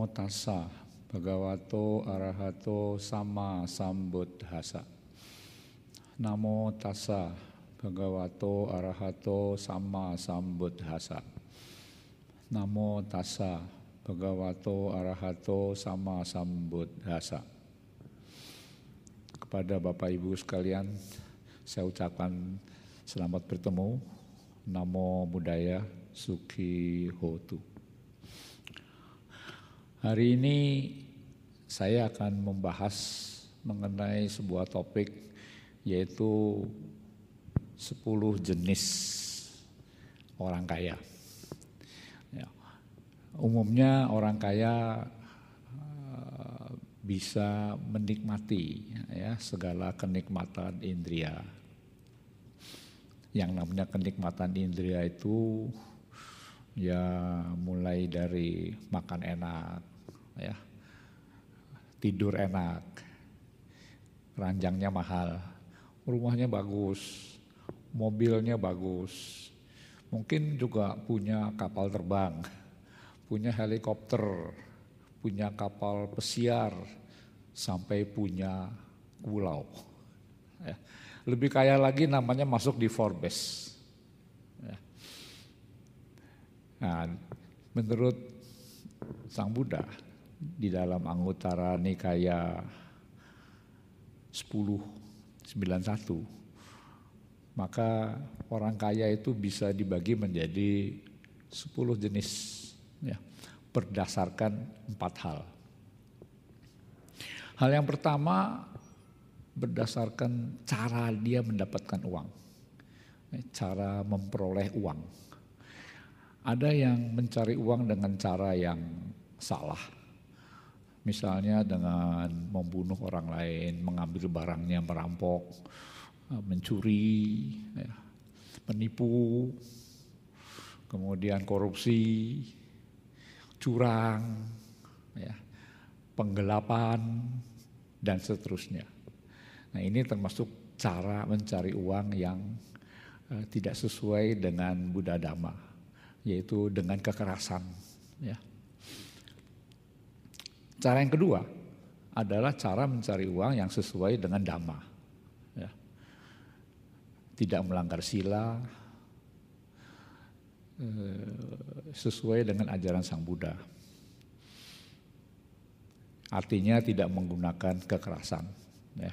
Namo tassa bhagavato arahato sama sambuddhasa. Namo tassa bhagavato arahato sama sambuddhasa. Namo tassa bhagavato arahato sama sambuddhasa. Kepada Bapak Ibu sekalian, saya ucapkan selamat bertemu. Namo Buddhaya Sukhi Hotu. Hari ini saya akan membahas mengenai sebuah topik yaitu 10 jenis orang kaya. Ya. Umumnya orang kaya uh, bisa menikmati ya segala kenikmatan indria. Yang namanya kenikmatan indria itu ya mulai dari makan enak, ya tidur enak, ranjangnya mahal, rumahnya bagus, mobilnya bagus, mungkin juga punya kapal terbang, punya helikopter, punya kapal pesiar, sampai punya pulau. Ya. Lebih kaya lagi namanya masuk di Forbes. Ya. Nah, menurut Sang Buddha, di dalam Anguttara Nikaya 1091 maka orang kaya itu bisa dibagi menjadi 10 jenis ya, berdasarkan empat hal. Hal yang pertama berdasarkan cara dia mendapatkan uang, ya, cara memperoleh uang. Ada yang mencari uang dengan cara yang salah, Misalnya dengan membunuh orang lain, mengambil barangnya, merampok, eh, mencuri, ya, menipu, kemudian korupsi, curang, ya, penggelapan, dan seterusnya. Nah ini termasuk cara mencari uang yang uh, tidak sesuai dengan Buddha Dhamma, yaitu dengan kekerasan. Ya. Cara yang kedua adalah cara mencari uang yang sesuai dengan dhamma. Ya. Tidak melanggar sila, eh, sesuai dengan ajaran Sang Buddha. Artinya tidak menggunakan kekerasan. Ya.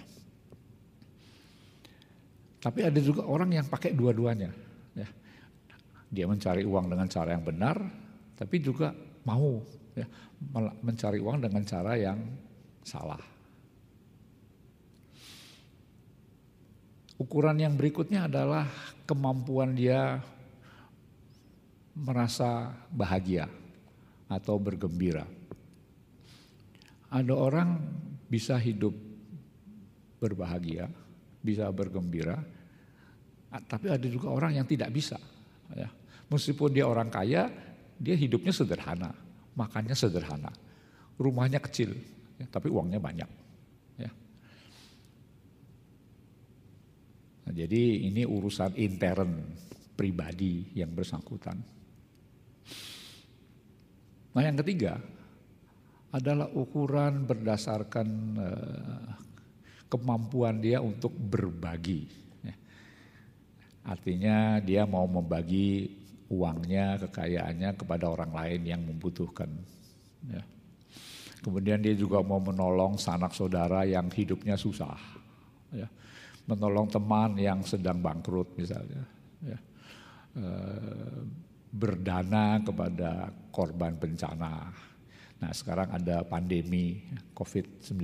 Tapi ada juga orang yang pakai dua-duanya. Ya. Dia mencari uang dengan cara yang benar, tapi juga mau ya, mencari uang dengan cara yang salah. Ukuran yang berikutnya adalah kemampuan dia merasa bahagia atau bergembira. Ada orang bisa hidup berbahagia, bisa bergembira, tapi ada juga orang yang tidak bisa. Ya. Meskipun dia orang kaya, dia hidupnya sederhana makannya sederhana, rumahnya kecil, ya, tapi uangnya banyak. Ya. Nah, jadi ini urusan intern pribadi yang bersangkutan. Nah yang ketiga adalah ukuran berdasarkan uh, kemampuan dia untuk berbagi. Ya. Artinya dia mau membagi uangnya, kekayaannya kepada orang lain yang membutuhkan. Ya. Kemudian dia juga mau menolong sanak saudara yang hidupnya susah, ya. menolong teman yang sedang bangkrut misalnya, ya. e, berdana kepada korban bencana. Nah sekarang ada pandemi COVID-19,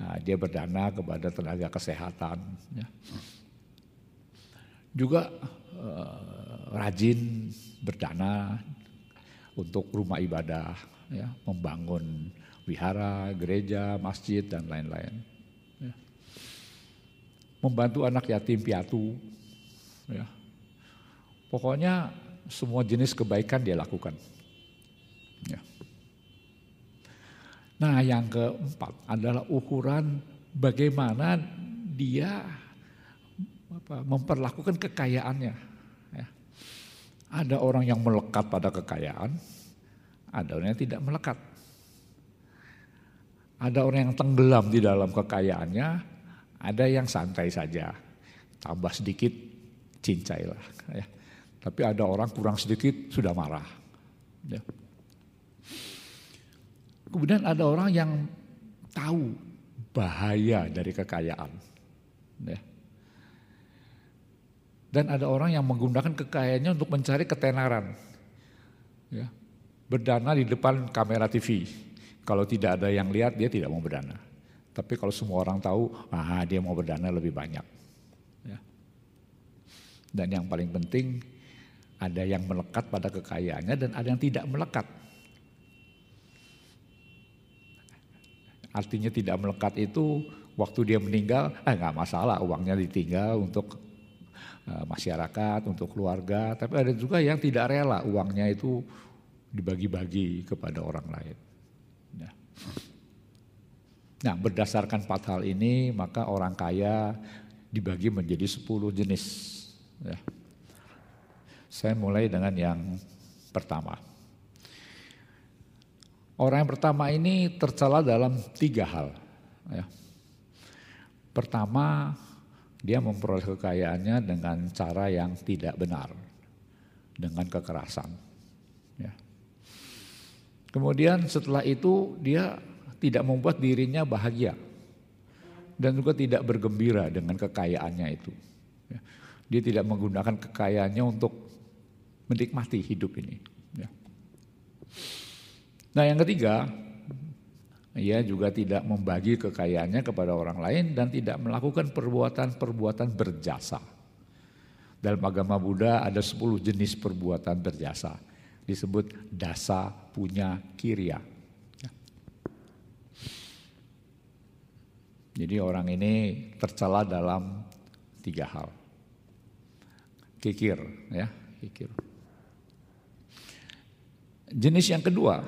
nah, dia berdana kepada tenaga kesehatan. Ya. Juga rajin berdana untuk rumah ibadah, ya, membangun wihara, gereja, masjid dan lain-lain. Ya. Membantu anak yatim piatu, ya. Pokoknya semua jenis kebaikan dia lakukan. Ya. Nah yang keempat adalah ukuran bagaimana dia memperlakukan kekayaannya. Ada orang yang melekat pada kekayaan, ada orang yang tidak melekat. Ada orang yang tenggelam di dalam kekayaannya, ada yang santai saja. Tambah sedikit cincailah. Ya. Tapi ada orang kurang sedikit sudah marah. Ya. Kemudian ada orang yang tahu bahaya dari kekayaan. Ya. Dan ada orang yang menggunakan kekayaannya untuk mencari ketenaran. Ya. Berdana di depan kamera TV. Kalau tidak ada yang lihat dia tidak mau berdana. Tapi kalau semua orang tahu, ah dia mau berdana lebih banyak. Ya. Dan yang paling penting ada yang melekat pada kekayaannya dan ada yang tidak melekat. Artinya tidak melekat itu waktu dia meninggal, eh nggak masalah uangnya ditinggal untuk masyarakat, untuk keluarga. Tapi ada juga yang tidak rela uangnya itu dibagi-bagi kepada orang lain. Ya. Nah berdasarkan empat hal ini maka orang kaya dibagi menjadi sepuluh jenis. Ya. Saya mulai dengan yang pertama. Orang yang pertama ini tercela dalam tiga hal. Ya. Pertama, dia memperoleh kekayaannya dengan cara yang tidak benar, dengan kekerasan. Ya. Kemudian setelah itu dia tidak membuat dirinya bahagia dan juga tidak bergembira dengan kekayaannya itu. Ya. Dia tidak menggunakan kekayaannya untuk menikmati hidup ini. Ya. Nah yang ketiga, ia juga tidak membagi kekayaannya kepada orang lain dan tidak melakukan perbuatan-perbuatan berjasa. Dalam agama Buddha ada 10 jenis perbuatan berjasa. Disebut dasa punya kirya. Ya. Jadi orang ini tercela dalam tiga hal. Kikir, ya, kikir. Jenis yang kedua,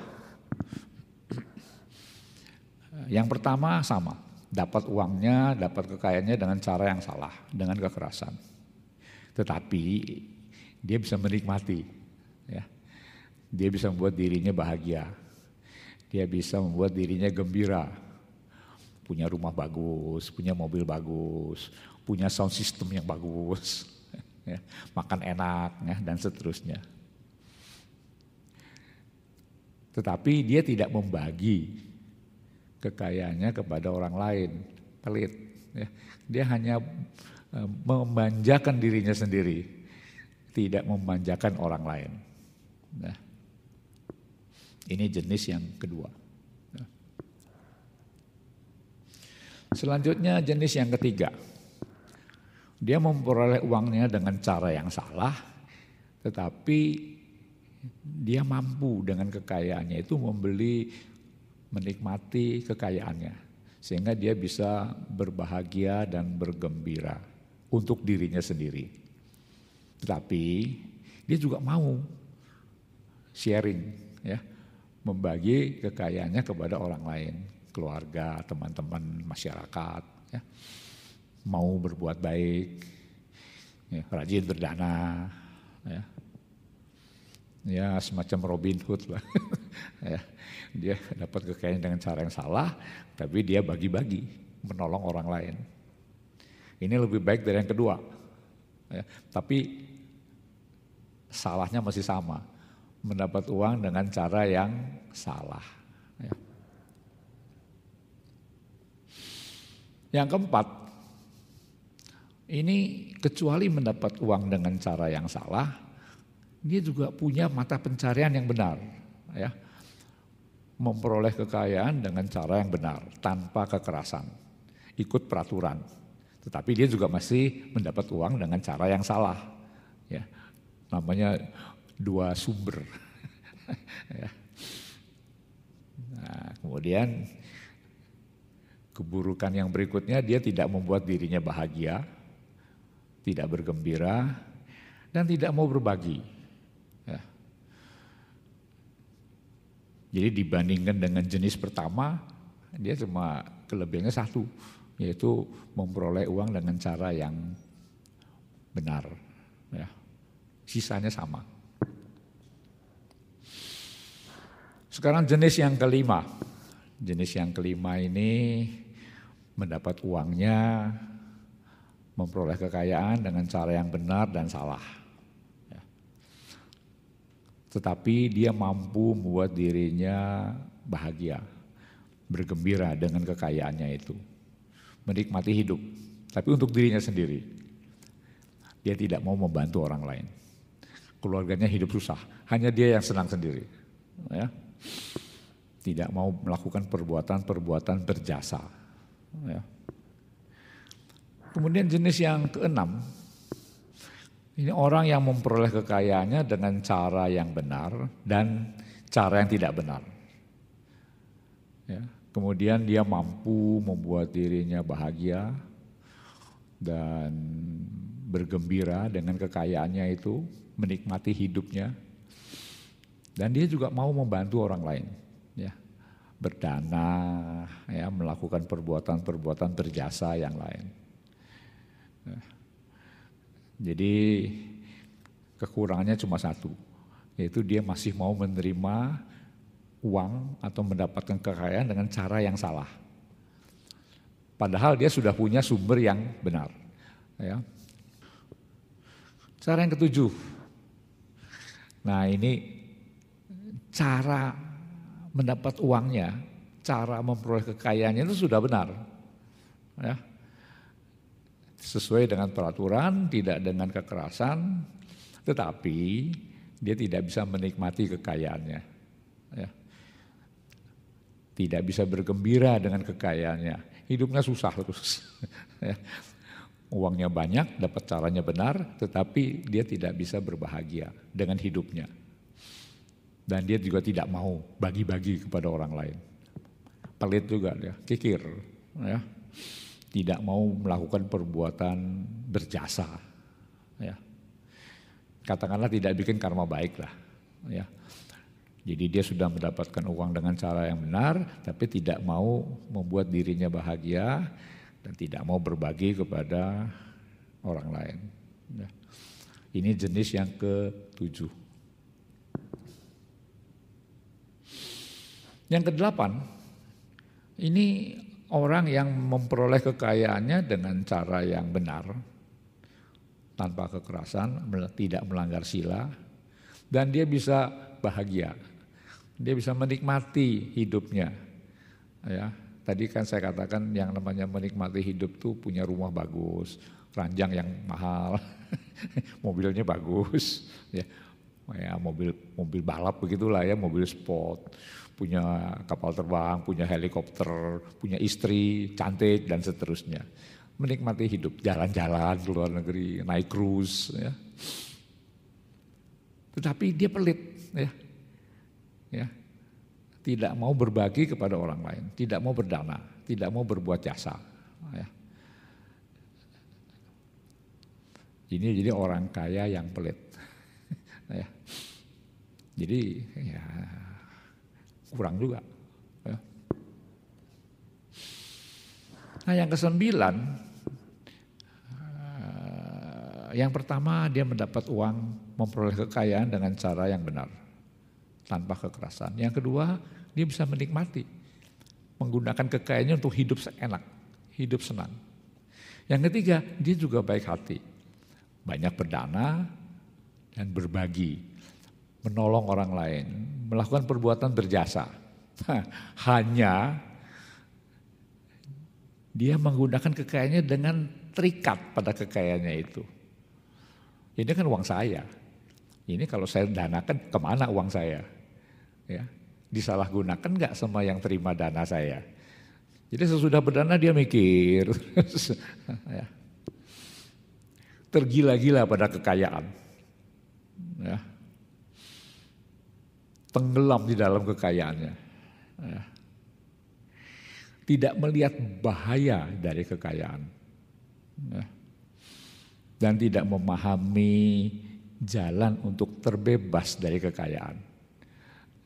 yang pertama sama, dapat uangnya, dapat kekayaannya dengan cara yang salah, dengan kekerasan. Tetapi dia bisa menikmati, ya. Dia bisa membuat dirinya bahagia. Dia bisa membuat dirinya gembira. Punya rumah bagus, punya mobil bagus, punya sound system yang bagus, ya. makan enak, ya, dan seterusnya. Tetapi dia tidak membagi kekayaannya kepada orang lain, pelit. Ya. Dia hanya e, memanjakan dirinya sendiri, tidak memanjakan orang lain. Nah, ini jenis yang kedua. Nah. Selanjutnya jenis yang ketiga. Dia memperoleh uangnya dengan cara yang salah, tetapi dia mampu dengan kekayaannya itu membeli menikmati kekayaannya sehingga dia bisa berbahagia dan bergembira untuk dirinya sendiri. Tetapi dia juga mau sharing ya, membagi kekayaannya kepada orang lain, keluarga, teman-teman, masyarakat ya. Mau berbuat baik, ya, rajin berdana ya. Ya semacam Robin Hood lah. ya dia dapat kekayaan dengan cara yang salah, tapi dia bagi-bagi, menolong orang lain. Ini lebih baik dari yang kedua. Ya, tapi salahnya masih sama, mendapat uang dengan cara yang salah. Ya. Yang keempat, ini kecuali mendapat uang dengan cara yang salah, dia juga punya mata pencarian yang benar. Ya, memperoleh kekayaan dengan cara yang benar, tanpa kekerasan, ikut peraturan. Tetapi dia juga masih mendapat uang dengan cara yang salah. Ya, namanya dua sumber. ya. Nah, kemudian keburukan yang berikutnya dia tidak membuat dirinya bahagia, tidak bergembira, dan tidak mau berbagi. Jadi dibandingkan dengan jenis pertama, dia cuma kelebihannya satu, yaitu memperoleh uang dengan cara yang benar. Ya. Sisanya sama. Sekarang jenis yang kelima, Jenis yang kelima ini mendapat uangnya, memperoleh kekayaan dengan cara yang benar dan salah. Tetapi dia mampu membuat dirinya bahagia, bergembira dengan kekayaannya itu, menikmati hidup, tapi untuk dirinya sendiri. Dia tidak mau membantu orang lain. Keluarganya hidup susah, hanya dia yang senang sendiri. Ya tidak mau melakukan perbuatan-perbuatan berjasa. Ya. Kemudian jenis yang keenam, ini orang yang memperoleh kekayaannya dengan cara yang benar dan cara yang tidak benar. Ya. Kemudian dia mampu membuat dirinya bahagia dan bergembira dengan kekayaannya itu, menikmati hidupnya, dan dia juga mau membantu orang lain ya berdana, ya melakukan perbuatan-perbuatan berjasa yang lain. Ya. Jadi kekurangannya cuma satu, yaitu dia masih mau menerima uang atau mendapatkan kekayaan dengan cara yang salah. Padahal dia sudah punya sumber yang benar. Ya. Cara yang ketujuh. Nah ini cara mendapat uangnya, cara memperoleh kekayaannya itu sudah benar. Ya. Sesuai dengan peraturan, tidak dengan kekerasan, tetapi dia tidak bisa menikmati kekayaannya. Ya. Tidak bisa bergembira dengan kekayaannya. Hidupnya susah terus. ya. Uangnya banyak, dapat caranya benar, tetapi dia tidak bisa berbahagia dengan hidupnya. Dan dia juga tidak mau bagi-bagi kepada orang lain. Pelit juga dia, kikir. Ya. Tidak mau melakukan perbuatan berjasa. Ya. Katakanlah tidak bikin karma baik lah. Ya. Jadi dia sudah mendapatkan uang dengan cara yang benar, tapi tidak mau membuat dirinya bahagia dan tidak mau berbagi kepada orang lain. Ya. Ini jenis yang ketujuh. Yang kedelapan, ini orang yang memperoleh kekayaannya dengan cara yang benar, tanpa kekerasan, tidak melanggar sila, dan dia bisa bahagia, dia bisa menikmati hidupnya. Ya, tadi kan saya katakan yang namanya menikmati hidup tuh punya rumah bagus, ranjang yang mahal, mobilnya bagus, ya, ya mobil mobil balap begitulah ya, mobil sport punya kapal terbang, punya helikopter, punya istri cantik dan seterusnya. Menikmati hidup, jalan-jalan ke luar negeri, naik cruise ya. Tetapi dia pelit ya. Ya. Tidak mau berbagi kepada orang lain, tidak mau berdana, tidak mau berbuat jasa ya. Ini jadi orang kaya yang pelit. ya. Jadi ya kurang juga. Ya. Nah yang kesembilan, eh, yang pertama dia mendapat uang memperoleh kekayaan dengan cara yang benar, tanpa kekerasan. Yang kedua dia bisa menikmati, menggunakan kekayaannya untuk hidup enak, hidup senang. Yang ketiga dia juga baik hati, banyak berdana dan berbagi menolong orang lain, melakukan perbuatan berjasa. Hanya dia menggunakan kekayaannya dengan terikat pada kekayaannya itu. Ini kan uang saya. Ini kalau saya danakan ke mana uang saya? Ya, disalahgunakan nggak sama yang terima dana saya? Jadi sesudah berdana dia mikir, ya. tergila-gila pada kekayaan. Ya tenggelam di dalam kekayaannya. Ya. Tidak melihat bahaya dari kekayaan. Ya. Dan tidak memahami jalan untuk terbebas dari kekayaan.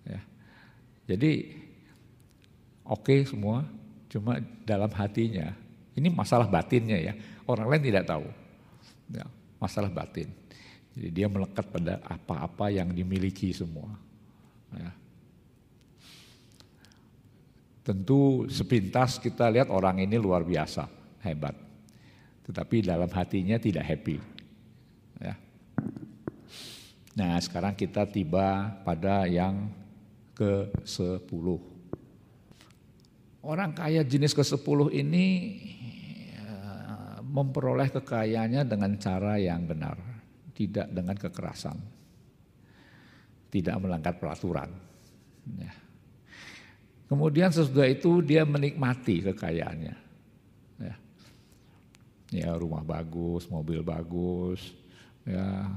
Ya. Jadi oke okay semua, cuma dalam hatinya. Ini masalah batinnya ya. Orang lain tidak tahu. Masalah batin. Jadi dia melekat pada apa-apa yang dimiliki semua. Ya. Tentu sepintas kita lihat orang ini luar biasa, hebat. Tetapi dalam hatinya tidak happy. Ya. Nah sekarang kita tiba pada yang ke-10. Orang kaya jenis ke-10 ini ya, memperoleh kekayaannya dengan cara yang benar. Tidak dengan kekerasan. Tidak melanggar peraturan. Ya. Kemudian sesudah itu dia menikmati kekayaannya. Ya, ya rumah bagus, mobil bagus, ya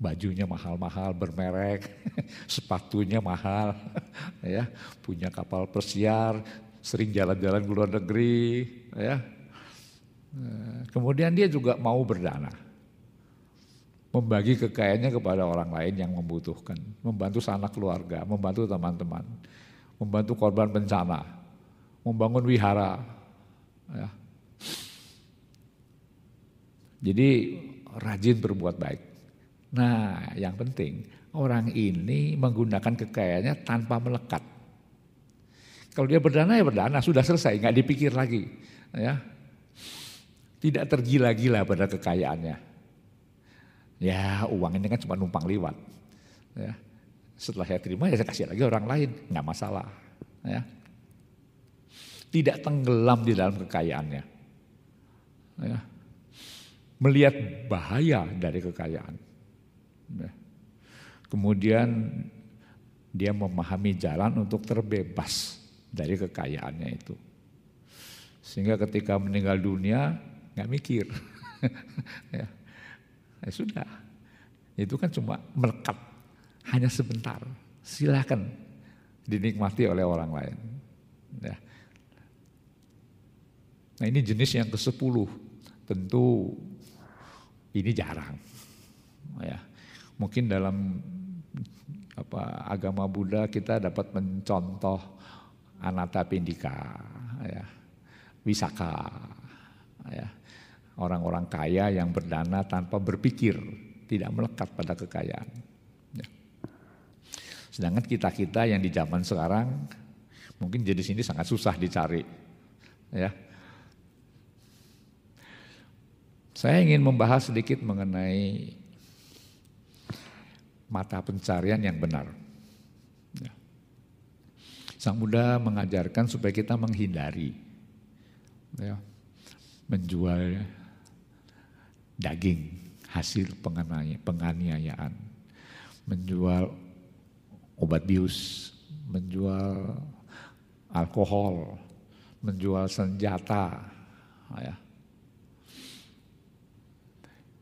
bajunya mahal-mahal, bermerek, sepatunya mahal, ya punya kapal persiar, sering jalan-jalan ke luar negeri, ya. Kemudian dia juga mau berdana, membagi kekayaannya kepada orang lain yang membutuhkan, membantu sanak keluarga, membantu teman-teman membantu korban bencana, membangun wihara. Ya. Jadi rajin berbuat baik. Nah yang penting orang ini menggunakan kekayaannya tanpa melekat. Kalau dia berdana ya berdana, sudah selesai, nggak dipikir lagi. Ya. Tidak tergila-gila pada kekayaannya. Ya uang ini kan cuma numpang liwat. Ya. Setelah saya terima ya saya kasih lagi orang lain, nggak masalah. Ya. Tidak tenggelam di dalam kekayaannya. Ya. Melihat bahaya dari kekayaan. Ya. Kemudian dia memahami jalan untuk terbebas dari kekayaannya itu. Sehingga ketika meninggal dunia nggak mikir. ya. Ya sudah. Itu kan cuma melekat hanya sebentar. Silakan dinikmati oleh orang lain. Ya. Nah ini jenis yang ke-10. Tentu ini jarang. Ya. Mungkin dalam apa agama Buddha kita dapat mencontoh anatta pindika, ya. wisaka, ya. Orang-orang kaya yang berdana tanpa berpikir, tidak melekat pada kekayaan. Sedangkan kita-kita yang di zaman sekarang mungkin jadi sini sangat susah dicari. Ya. Saya ingin membahas sedikit mengenai mata pencarian yang benar. Ya. Sang Buddha mengajarkan supaya kita menghindari ya, menjual daging hasil penganiayaan, menjual obat bius, menjual alkohol, menjual senjata. Ya.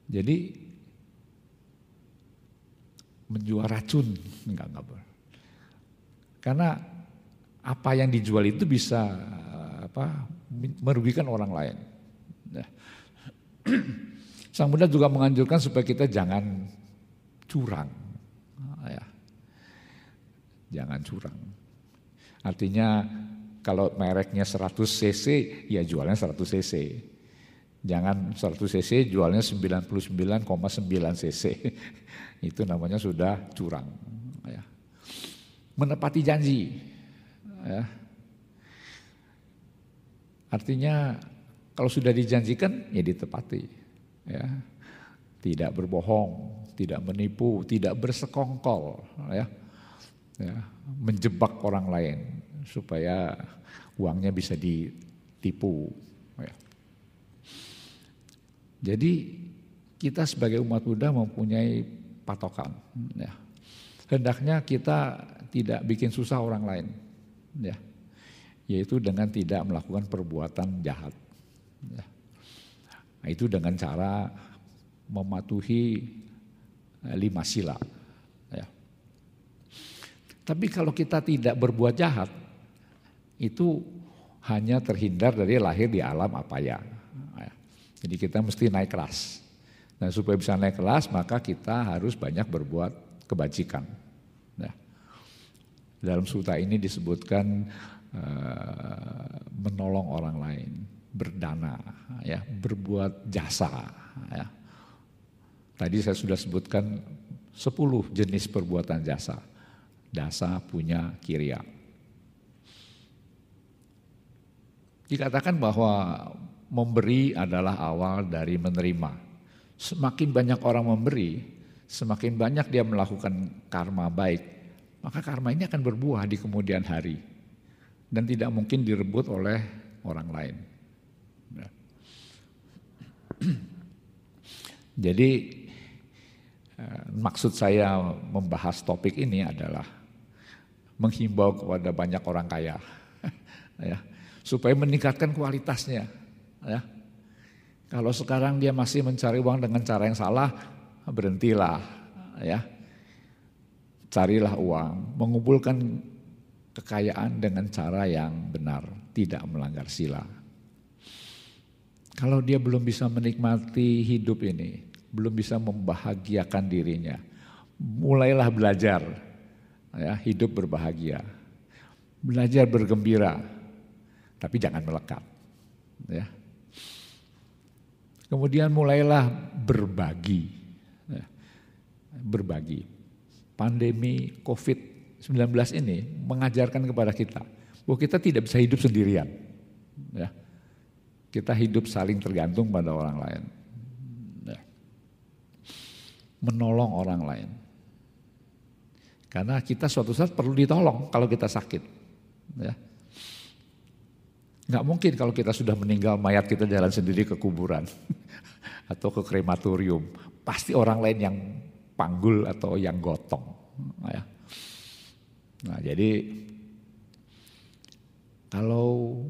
Jadi menjual racun enggak enggak. Karena apa yang dijual itu bisa apa merugikan orang lain. Ya. Sang Buddha juga menganjurkan supaya kita jangan curang. Ya jangan curang. Artinya kalau mereknya 100 cc, ya jualnya 100 cc. Jangan 100 cc jualnya 99,9 cc. Itu namanya sudah curang. Ya. Menepati janji. Ya. Artinya kalau sudah dijanjikan ya ditepati. Ya. Tidak berbohong, tidak menipu, tidak bersekongkol. Ya ya, menjebak orang lain supaya uangnya bisa ditipu. Ya. Jadi kita sebagai umat Buddha mempunyai patokan. Ya. Hendaknya kita tidak bikin susah orang lain, ya. yaitu dengan tidak melakukan perbuatan jahat. Ya. Nah, itu dengan cara mematuhi lima sila. Tapi kalau kita tidak berbuat jahat, itu hanya terhindar dari lahir di alam apa ya. Jadi kita mesti naik kelas. Nah supaya bisa naik kelas maka kita harus banyak berbuat kebajikan. Nah, dalam suta ini disebutkan uh, menolong orang lain, berdana, ya, berbuat jasa. Ya. Tadi saya sudah sebutkan 10 jenis perbuatan jasa dasa punya kiria. Dikatakan bahwa memberi adalah awal dari menerima. Semakin banyak orang memberi, semakin banyak dia melakukan karma baik, maka karma ini akan berbuah di kemudian hari dan tidak mungkin direbut oleh orang lain. Jadi eh, maksud saya membahas topik ini adalah menghimbau kepada banyak orang kaya. ya supaya meningkatkan kualitasnya. Ya. Kalau sekarang dia masih mencari uang dengan cara yang salah, berhentilah. Ya. Carilah uang, mengumpulkan kekayaan dengan cara yang benar, tidak melanggar sila. Kalau dia belum bisa menikmati hidup ini, belum bisa membahagiakan dirinya, mulailah belajar ya, hidup berbahagia. Belajar bergembira, tapi jangan melekat. Ya. Kemudian mulailah berbagi. Ya. Berbagi. Pandemi COVID-19 ini mengajarkan kepada kita bahwa kita tidak bisa hidup sendirian. Ya. Kita hidup saling tergantung pada orang lain. Ya. Menolong orang lain. Karena kita suatu saat perlu ditolong kalau kita sakit. Ya. Nggak mungkin kalau kita sudah meninggal mayat kita jalan sendiri ke kuburan atau ke krematorium. Pasti orang lain yang panggul atau yang gotong. Ya. Nah jadi kalau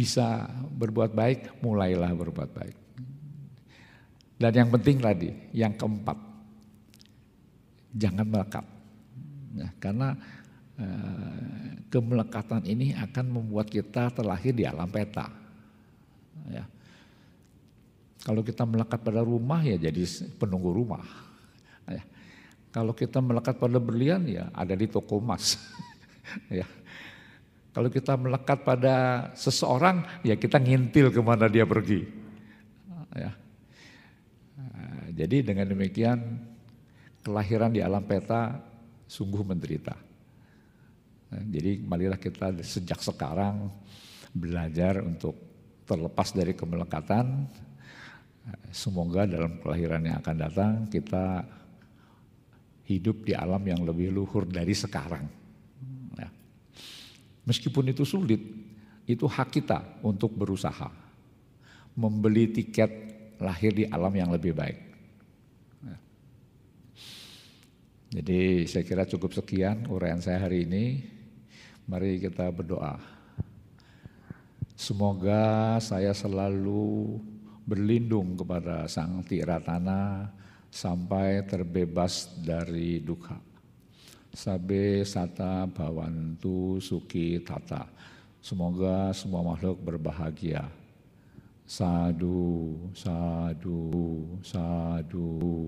bisa berbuat baik, mulailah berbuat baik. Dan yang penting tadi, yang keempat, jangan melekat. Ya, karena Eh, kemelekatan ini akan membuat kita terlahir di alam peta. Ya. Kalau kita melekat pada rumah ya jadi penunggu rumah. Ya. Kalau kita melekat pada berlian ya ada di toko emas. ya. Kalau kita melekat pada seseorang ya kita ngintil ke mana dia pergi. Ya. Eh, jadi dengan demikian kelahiran di alam peta sungguh menderita. Nah, jadi marilah kita sejak sekarang belajar untuk terlepas dari kemelekatan. Semoga dalam kelahiran yang akan datang kita hidup di alam yang lebih luhur dari sekarang. Meskipun itu sulit, itu hak kita untuk berusaha. Membeli tiket lahir di alam yang lebih baik. Ya. Jadi saya kira cukup sekian uraian saya hari ini. Mari kita berdoa. Semoga saya selalu berlindung kepada Sang Tiratana sampai terbebas dari duka. Sabe sata bawantu suki tata. Semoga semua makhluk berbahagia. Sadu, sadu, sadu.